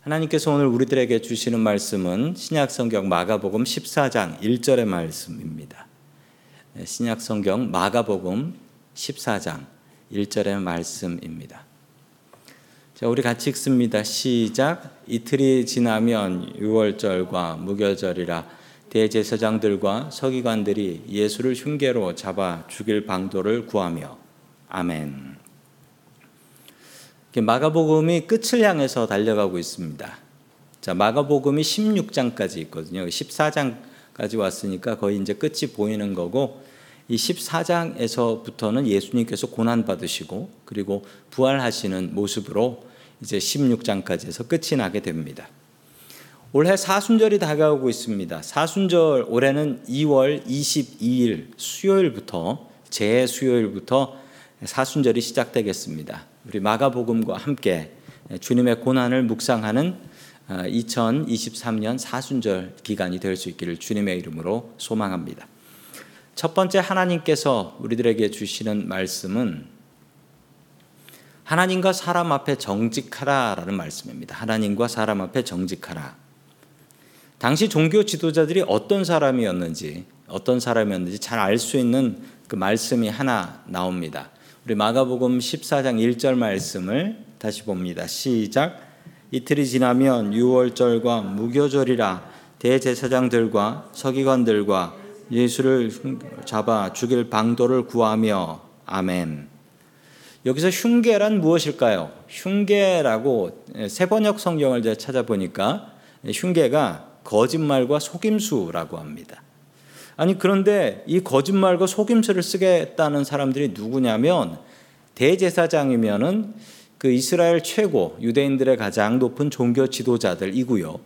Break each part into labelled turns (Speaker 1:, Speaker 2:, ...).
Speaker 1: 하나님께서 오늘 우리들에게 주시는 말씀은 신약성경 마가복음 14장 1절의 말씀입니다. 네, 신약성경 마가복음 14장 1절의 말씀입니다. 자, 우리 같이 읽습니다. 시작. 이틀이 지나면 유월절과 무교절이라 대제사장들과 서기관들이 예수를 흉계로 잡아 죽일 방도를 구하며 아멘. 마가복음이 끝을 향해서 달려가고 있습니다. 자, 마가복음이 16장까지 있거든요. 14장까지 왔으니까 거의 이제 끝이 보이는 거고 이 14장에서부터는 예수님께서 고난 받으시고 그리고 부활하시는 모습으로 이제 16장까지 해서 끝이 나게 됩니다. 올해 사순절이 다가오고 있습니다. 사순절 올해는 2월 22일 수요일부터 제 수요일부터 사순절이 시작되겠습니다. 우리 마가복음과 함께 주님의 고난을 묵상하는 2023년 어, 사순절 기간이 될 수 있기를 주님의 이름으로 소망합니다. 첫 번째 하나님께서 우리들에게 주시는 말씀은 하나님과 사람 앞에 정직하라라는 말씀입니다. 하나님과 사람 앞에 정직하라. 당시 종교 지도자들이 어떤 사람이었는지 어떤 사람이었는지 잘 알 수 있는 그 말씀이 하나 나옵니다. 우리 마가복음 14장 1절 말씀을 다시 봅니다. 시작. 이틀이 지나면 유월절과 무교절이라 대제사장들과 서기관들과 예수를 잡아 죽일 방도를 구하며 아멘. 여기서 흉계란 무엇일까요? 흉계라고 세번역 성경을 제가 찾아보니까 흉계가 거짓말과 속임수라고 합니다. 아니 그런데 이 거짓말과 속임수를 쓰겠다는 사람들이 누구냐면 대제사장이면은 그 이스라엘 최고 유대인들의 가장 높은 종교 지도자들이고요.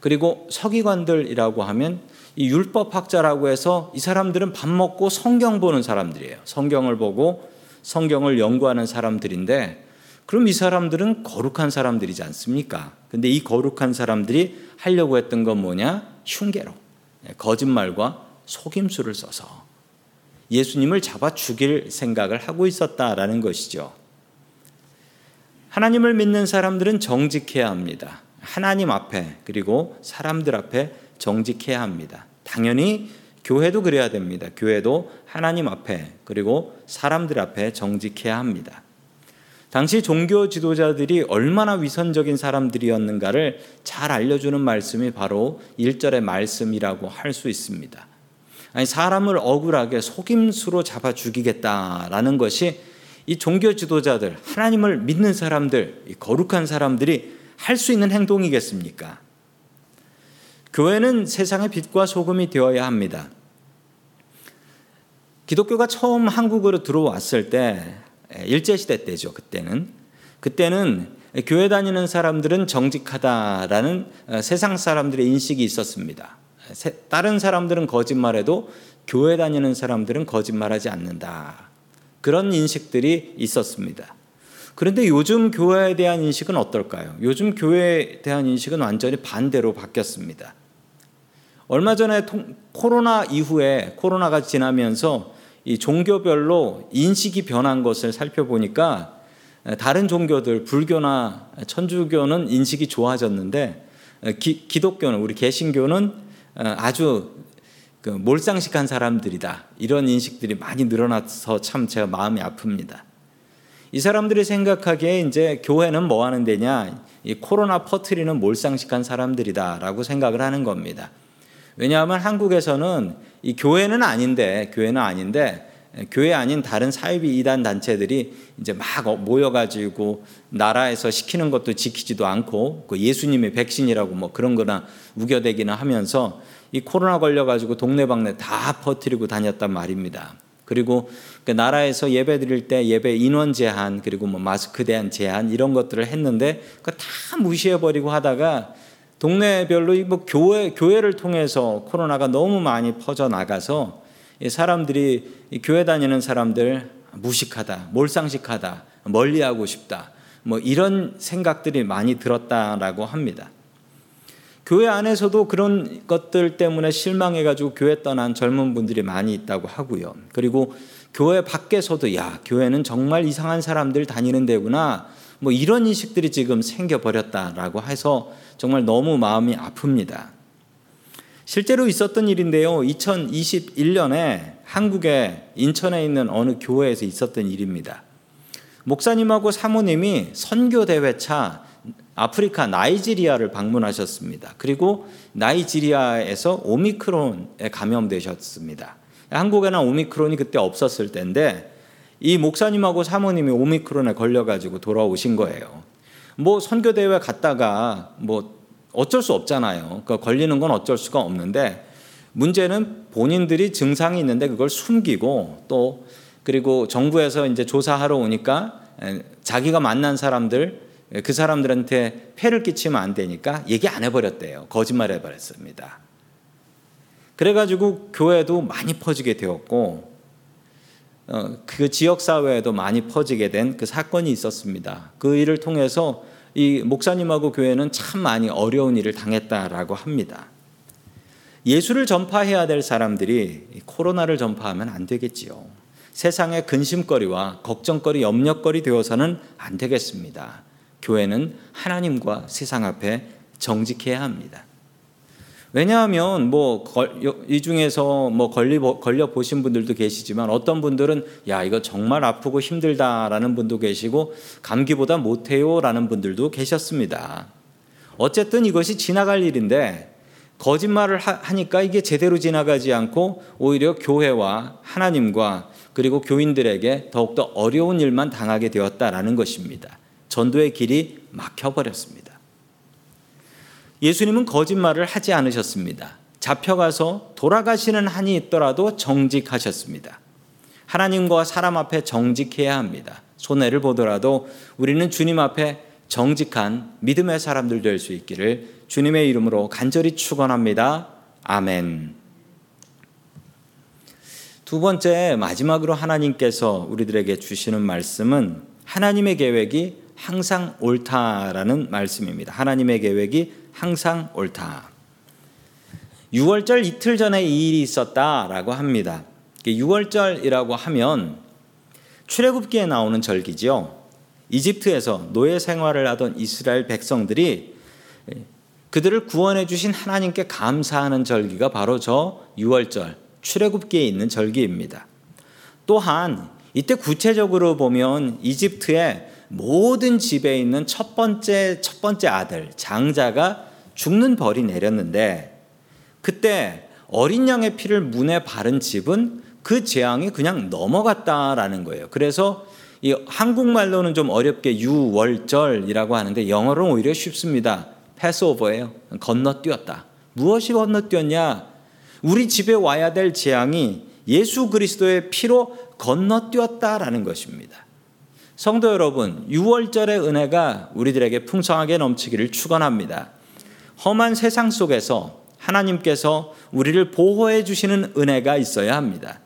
Speaker 1: 그리고 서기관들이라고 하면 이 율법학자라고 해서 이 사람들은 밥 먹고 성경 보는 사람들이에요. 성경을 보고 성경을 연구하는 사람들인데 그럼 이 사람들은 거룩한 사람들이지 않습니까? 근데 이 거룩한 사람들이 하려고 했던 건 뭐냐? 흉계로. 거짓말과 속임수를 써서 예수님을 잡아 죽일 생각을 하고 있었다라는 것이죠. 하나님을 믿는 사람들은 정직해야 합니다. 하나님 앞에 그리고 사람들 앞에 정직해야 합니다. 당연히 교회도 그래야 됩니다. 교회도 하나님 앞에 그리고 사람들 앞에 정직해야 합니다. 당시 종교 지도자들이 얼마나 위선적인 사람들이었는가를 잘 알려주는 말씀이 바로 1절의 말씀이라고 할 수 있습니다. 아니 사람을 억울하게 속임수로 잡아 죽이겠다라는 것이 이 종교 지도자들, 하나님을 믿는 사람들, 거룩한 사람들이 할 수 있는 행동이겠습니까? 교회는 세상의 빛과 소금이 되어야 합니다. 기독교가 처음 한국으로 들어왔을 때 일제시대 때죠. 그때는 그때는 교회 다니는 사람들은 정직하다라는 어, 세상 사람들의 인식이 있었습니다. 다른 사람들은 거짓말해도 교회 다니는 사람들은 거짓말하지 않는다. 그런 인식들이 있었습니다. 그런데 요즘 교회에 대한 인식은 어떨까요? 요즘 교회에 대한 인식은 완전히 반대로 바뀌었습니다. 얼마 전에 코로나 이후에 코로나가 지나면서 이 종교별로 인식이 변한 것을 살펴보니까 다른 종교들 불교나 천주교는 인식이 좋아졌는데 기, 기독교는 우리 개신교는 어, 아주 그 몰상식한 사람들이다. 이런 인식들이 많이 늘어나서 참 제가 마음이 아픕니다. 이 사람들이 생각하기에 이제 교회는 뭐 하는 데냐? 이 코로나 퍼트리는 몰상식한 사람들이다라고 생각을 하는 겁니다. 왜냐하면 한국에서는 이 교회는 아닌데 교회는 아닌데 교회 아닌 다른 사이비 이단 단체들이 이제 막 모여가지고 나라에서 시키는 것도 지키지도 않고 그 예수님의 백신이라고 뭐 그런 거나 우겨대기나 하면서 이 코로나 걸려가지고 동네방네 다 퍼뜨리고 다녔단 말입니다. 그리고 그 나라에서 예배 드릴 때 예배 인원 제한 그리고 뭐 마스크 대한 제한 이런 것들을 했는데 그다 무시해 버리고 하다가 동네별로 뭐 교회 교회를 통해서 코로나가 너무 많이 퍼져 나가서 사람들이 교회 다니는 사람들 무식하다, 몰상식하다, 멀리하고 싶다, 뭐 이런 생각들이 많이 들었다라고 합니다. 교회 안에서도 그런 것들 때문에 실망해가지고 교회 떠난 젊은 분들이 많이 있다고 하고요. 그리고 교회 밖에서도 야 교회는 정말 이상한 사람들 다니는 데구나. 뭐 이런 인식들이 지금 생겨버렸다라고 해서 정말 너무 마음이 아픕니다. 실제로 있었던 일인데요. 2021년에 한국의 인천에 있는 어느 교회에서 있었던 일입니다. 목사님하고 사모님이 선교 대회차 아프리카 나이지리아를 방문하셨습니다. 그리고 나이지리아에서 오미크론에 감염되셨습니다. 한국에는 오미크론이 그때 없었을 때인데 이 목사님하고 사모님이 오미크론에 걸려가지고 돌아오신 거예요. 뭐 선교 대회 갔다가 뭐 어쩔 수 없잖아요. 그 걸리는 건 어쩔 수가 없는데 문제는 본인들이 증상이 있는데 그걸 숨기고 또 그리고 정부에서 이제 조사하러 오니까 자기가 만난 사람들 그 사람들한테 폐를 끼치면 안 되니까 얘기 안 해버렸대요. 거짓말 해버렸습니다. 그래가지고 교회도 많이 퍼지게 되었고 어, 그 지역 사회에도 많이 퍼지게 된 그 사건이 있었습니다. 그 일을 통해서 이 목사님하고 교회는 참 많이 어려운 일을 당했다라고 합니다. 예수를 전파해야 될 사람들이 코로나를 전파하면 안 되겠지요. 세상의 근심거리와 걱정거리, 염려거리 되어서는 안 되겠습니다. 교회는 하나님과 세상 앞에 정직해야 합니다. 왜냐하면 뭐 이 중에서 뭐 걸리 걸려 보신 분들도 계시지만 어떤 분들은 야 이거 정말 아프고 힘들다라는 분도 계시고 감기보다 못해요라는 분들도 계셨습니다. 어쨌든 이것이 지나갈 일인데 거짓말을 하니까 이게 제대로 지나가지 않고 오히려 교회와 하나님과 그리고 교인들에게 더욱더 어려운 일만 당하게 되었다라는 것입니다. 전도의 길이 막혀버렸습니다. 예수님은 거짓말을 하지 않으셨습니다. 잡혀가서 돌아가시는 한이 있더라도 정직하셨습니다. 하나님과 사람 앞에 정직해야 합니다. 손해를 보더라도 우리는 주님 앞에 정직한 믿음의 사람들 될 수 있기를 주님의 이름으로 간절히 축원합니다. 아멘. 두 번째 마지막으로 하나님께서 우리들에게 주시는 말씀은 하나님의 계획이 항상 옳다라는 말씀입니다. 하나님의 계획이 항상 옳다. 6월절 이틀 전에 이 일이 있었다라고 합니다. 6월절이라고 하면 출애굽기에 나오는 절기죠. 이집트에서 노예 생활을 하던 이스라엘 백성들이 그들을 구원해 주신 하나님께 감사하는 절기가 바로 저 6월절 출애굽기에 있는 절기입니다. 또한 이때 구체적으로 보면 이집트의 모든 집에 있는 첫 번째 첫 번째 아들 장자가 죽는 벌이 내렸는데 그때 어린 양의 피를 문에 바른 집은 그 재앙이 그냥 넘어갔다라는 거예요. 그래서 이 한국말로는 좀 어렵게 유월절이라고 하는데 영어로는 오히려 쉽습니다. 패스오버예요. 건너뛰었다. 무엇이 건너뛰었냐? 우리 집에 와야 될 재앙이 예수 그리스도의 피로 건너뛰었다라는 것입니다. 성도 여러분, 6월절의 은혜가 우리들에게 풍성하게 넘치기를 축원합니다. 험한 세상 속에서 하나님께서 우리를 보호해 주시는 은혜가 있어야 합니다.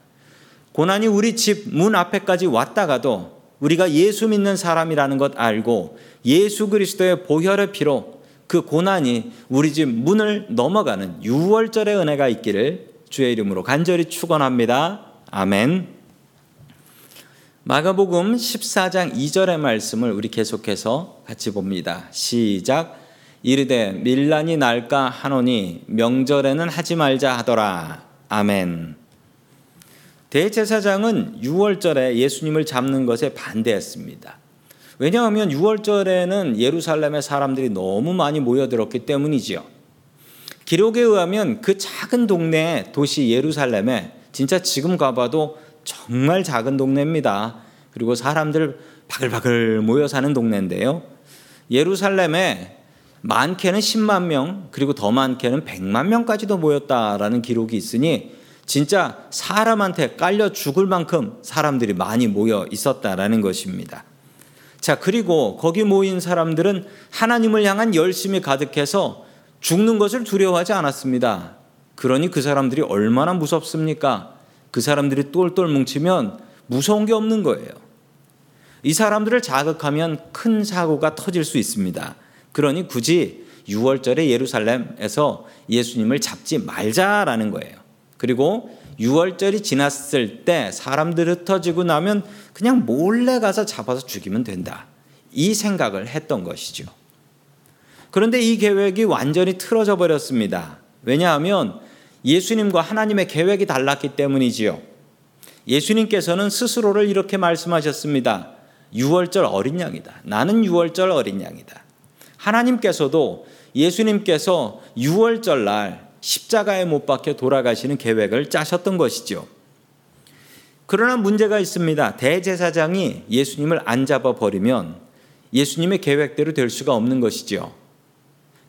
Speaker 1: 고난이 우리 집 문 앞에까지 왔다가도 우리가 예수 믿는 사람이라는 것 알고 예수 그리스도의 보혈의 피로 그 고난이 우리 집 문을 넘어가는 6월절의 은혜가 있기를 주의 이름으로 간절히 축원합니다. 아멘. 마가복음 14장 2절의 말씀을 우리 계속해서 같이 봅니다. 시작. 이르되 밀란이 날까 하노니 명절에는 하지 말자 하더라. 아멘. 대제사장은 6월절에 예수님을 잡는 것에 반대했습니다. 왜냐하면 6월절에는 예루살렘의 사람들이 너무 많이 모여들었기 때문이지요. 기록에 의하면 그 작은 동네 도시 예루살렘에 진짜 지금 가봐도 정말 작은 동네입니다. 그리고 사람들 바글바글 모여 사는 동네인데요. 예루살렘에 많게는 10만 명, 그리고 더 많게는 100만 명까지도 모였다라는 기록이 있으니 진짜 사람한테 깔려 죽을 만큼 사람들이 많이 모여 있었다라는 것입니다. 자, 그리고 거기 모인 사람들은 하나님을 향한 열심이 가득해서 죽는 것을 두려워하지 않았습니다. 그러니 그 사람들이 얼마나 무섭습니까? 그 사람들이 똘똘 뭉치면 무서운 게 없는 거예요. 이 사람들을 자극하면 큰 사고가 터질 수 있습니다. 그러니 굳이 6월절에 예루살렘에서 예수님을 잡지 말자라는 거예요. 그리고 6월절이 지났을 때 사람들이 흩어지고 나면 그냥 몰래 가서 잡아서 죽이면 된다. 이 생각을 했던 것이죠. 그런데 이 계획이 완전히 틀어져 버렸습니다. 왜냐하면 예수님과 하나님의 계획이 달랐기 때문이지요. 예수님께서는 스스로를 이렇게 말씀하셨습니다. 6월절 어린 양이다. 나는 6월절 어린 양이다. 하나님께서도 예수님께서 6월절 날 십자가에 못 박혀 돌아가시는 계획을 짜셨던 것이죠. 그러나 문제가 있습니다. 대제사장이 예수님을 안 잡아 버리면 예수님의 계획대로 될 수가 없는 것이죠.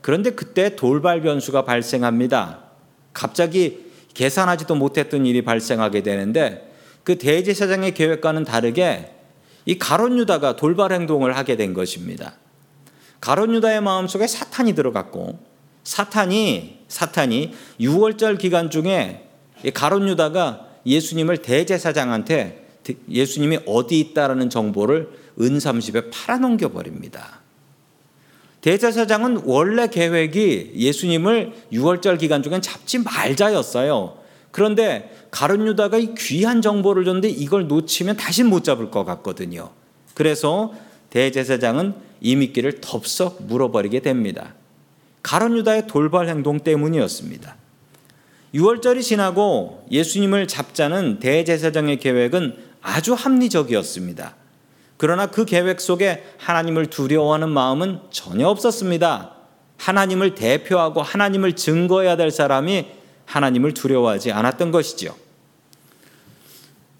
Speaker 1: 그런데 그때 돌발 변수가 발생합니다. 갑자기 계산하지도 못했던 일이 발생하게 되는데 그 대제사장의 계획과는 다르게 이 가론 유다가 돌발 행동을 하게 된 것입니다. 가론 유다의 마음속에 사탄이 들어갔고 사탄이 사탄이 6월절 기간 중에 가론 유다가 예수님을 대제사장한테 예수님이 어디 있다라는 정보를 은삼십에 팔아넘겨 버립니다. 대제사장은 원래 계획이 예수님을 6월절 기간 중엔 잡지 말자였어요. 그런데 가룟 유다가 이 귀한 정보를 줬는데 이걸 놓치면 다시 못 잡을 것 같거든요. 그래서 대제사장은 이 미끼를 덥석 물어버리게 됩니다. 가룟 유다의 돌발 행동 때문이었습니다. 6월절이 지나고 예수님을 잡자는 대제사장의 계획은 아주 합리적이었습니다. 그러나 그 계획 속에 하나님을 두려워하는 마음은 전혀 없었습니다. 하나님을 대표하고 하나님을 증거해야 될 사람이 하나님을 두려워하지 않았던 것이지요.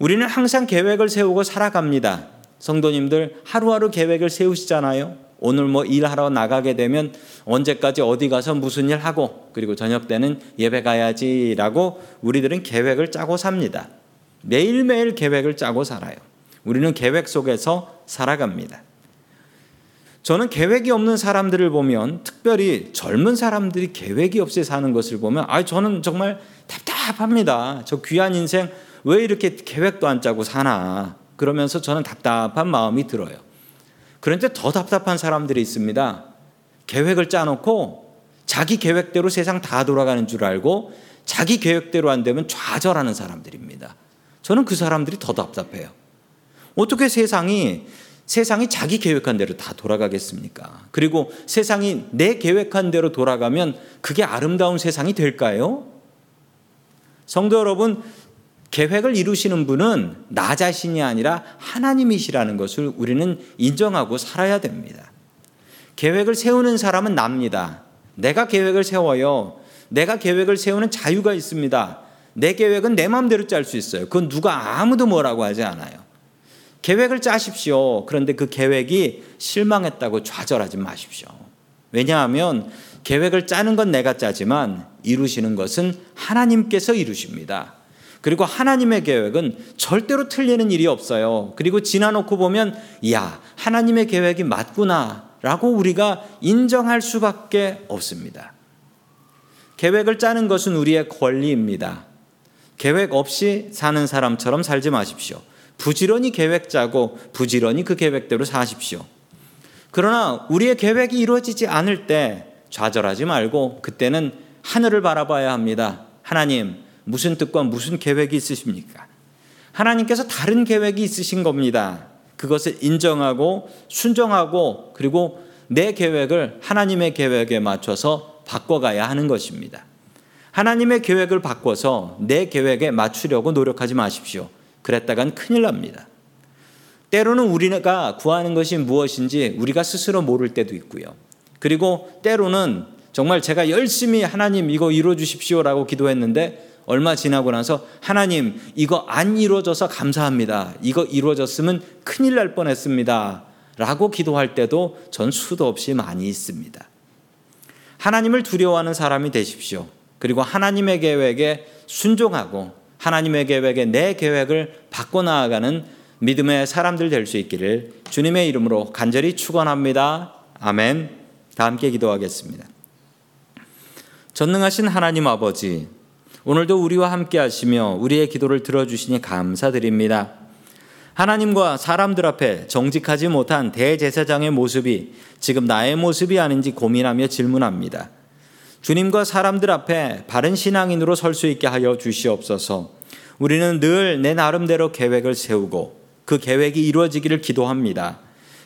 Speaker 1: 우리는 항상 계획을 세우고 살아갑니다. 성도님들 하루하루 계획을 세우시잖아요. 오늘 뭐 일하러 나가게 되면 언제까지 어디 가서 무슨 일 하고 그리고 저녁 때는 예배 가야지라고 우리들은 계획을 짜고 삽니다. 매일매일 계획을 짜고 살아요. 우리는 계획 속에서 살아갑니다. 저는 계획이 없는 사람들을 보면 특별히 젊은 사람들이 계획이 없이 사는 것을 보면 아 저는 정말 답답합니다. 저 귀한 인생 왜 이렇게 계획도 안 짜고 사나 그러면서 저는 답답한 마음이 들어요. 그런데 더 답답한 사람들이 있습니다. 계획을 짜놓고 자기 계획대로 세상 다 돌아가는 줄 알고 자기 계획대로 안 되면 좌절하는 사람들입니다. 저는 그 사람들이 더 답답해요. 어떻게 세상이 세상이 자기 계획한 대로 다 돌아가겠습니까? 그리고 세상이 내 계획한 대로 돌아가면 그게 아름다운 세상이 될까요? 성도 여러분, 계획을 이루시는 분은 나 자신이 아니라 하나님이시라는 것을 우리는 인정하고 살아야 됩니다. 계획을 세우는 사람은 납니다. 내가 계획을 세워요. 내가 계획을 세우는 자유가 있습니다. 내 계획은 내 마음대로 짤 수 있어요. 그건 누가 아무도 뭐라고 하지 않아요. 계획을 짜십시오. 그런데 그 계획이 실망했다고 좌절하지 마십시오. 왜냐하면 계획을 짜는 건 내가 짜지만 이루시는 것은 하나님께서 이루십니다. 그리고 하나님의 계획은 절대로 틀리는 일이 없어요. 그리고 지나놓고 보면, 야, 하나님의 계획이 맞구나. 라고 우리가 인정할 수밖에 없습니다. 계획을 짜는 것은 우리의 권리입니다. 계획 없이 사는 사람처럼 살지 마십시오. 부지런히 계획 짜고 부지런히 그 계획대로 사십시오. 그러나 우리의 계획이 이루어지지 않을 때 좌절하지 말고 그때는 하늘을 바라봐야 합니다. 하나님, 무슨 뜻과 무슨 계획이 있으십니까? 하나님께서 다른 계획이 있으신 겁니다. 그것을 인정하고 순종하고 그리고 내 계획을 하나님의 계획에 맞춰서 바꿔가야 하는 것입니다. 하나님의 계획을 바꿔서 내 계획에 맞추려고 노력하지 마십시오. 그랬다간 큰일 납니다. 때로는 우리가 구하는 것이 무엇인지 우리가 스스로 모를 때도 있고요. 그리고 때로는 정말 제가 열심히 하나님 이거 이루어 주십시오라고 기도했는데 얼마 지나고 나서 하나님 이거 안 이루어져서 감사합니다. 이거 이루어졌으면 큰일 날 뻔했습니다. 라고 기도할 때도 전 수도 없이 많이 있습니다. 하나님을 두려워하는 사람이 되십시오. 그리고 하나님의 계획에 순종하고 하나님의 계획에 내 계획을 바꿔 나아가는 믿음의 사람들 될 수 있기를 주님의 이름으로 간절히 축원합니다. 아멘. 다 함께 기도하겠습니다. 전능하신 하나님 아버지 오늘도 우리와 함께 하시며 우리의 기도를 들어주시니 감사드립니다. 하나님과 사람들 앞에 정직하지 못한 대제사장의 모습이 지금 나의 모습이 아닌지 고민하며 질문합니다. 주님과 사람들 앞에 바른 신앙인으로 설 수 있게 하여 주시옵소서. 우리는 늘 내 나름대로 계획을 세우고 그 계획이 이루어지기를 기도합니다.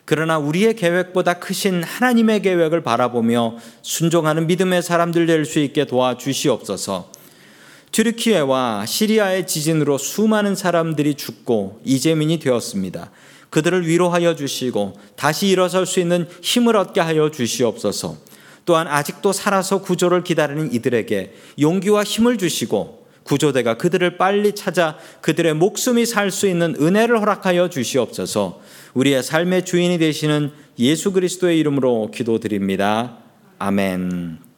Speaker 1: 그러나 우리의 계획보다 크신 하나님의 계획을 바라보며 순종하는 믿음의 사람들 될 수 있게 도와주시옵소서. 튀르키예와 시리아의 지진으로 수많은 사람들이 죽고 이재민이 되었습니다. 그들을 위로하여 주시고 다시 일어설 수 있는 힘을 얻게 하여 주시옵소서. 또한 아직도 살아서 구조를 기다리는 이들에게 용기와 힘을 주시고 구조대가 그들을 빨리 찾아 그들의 목숨이 살 수 있는 은혜를 허락하여 주시옵소서. 우리의 삶의 주인이 되시는 예수 그리스도의 이름으로 기도드립니다. 아멘.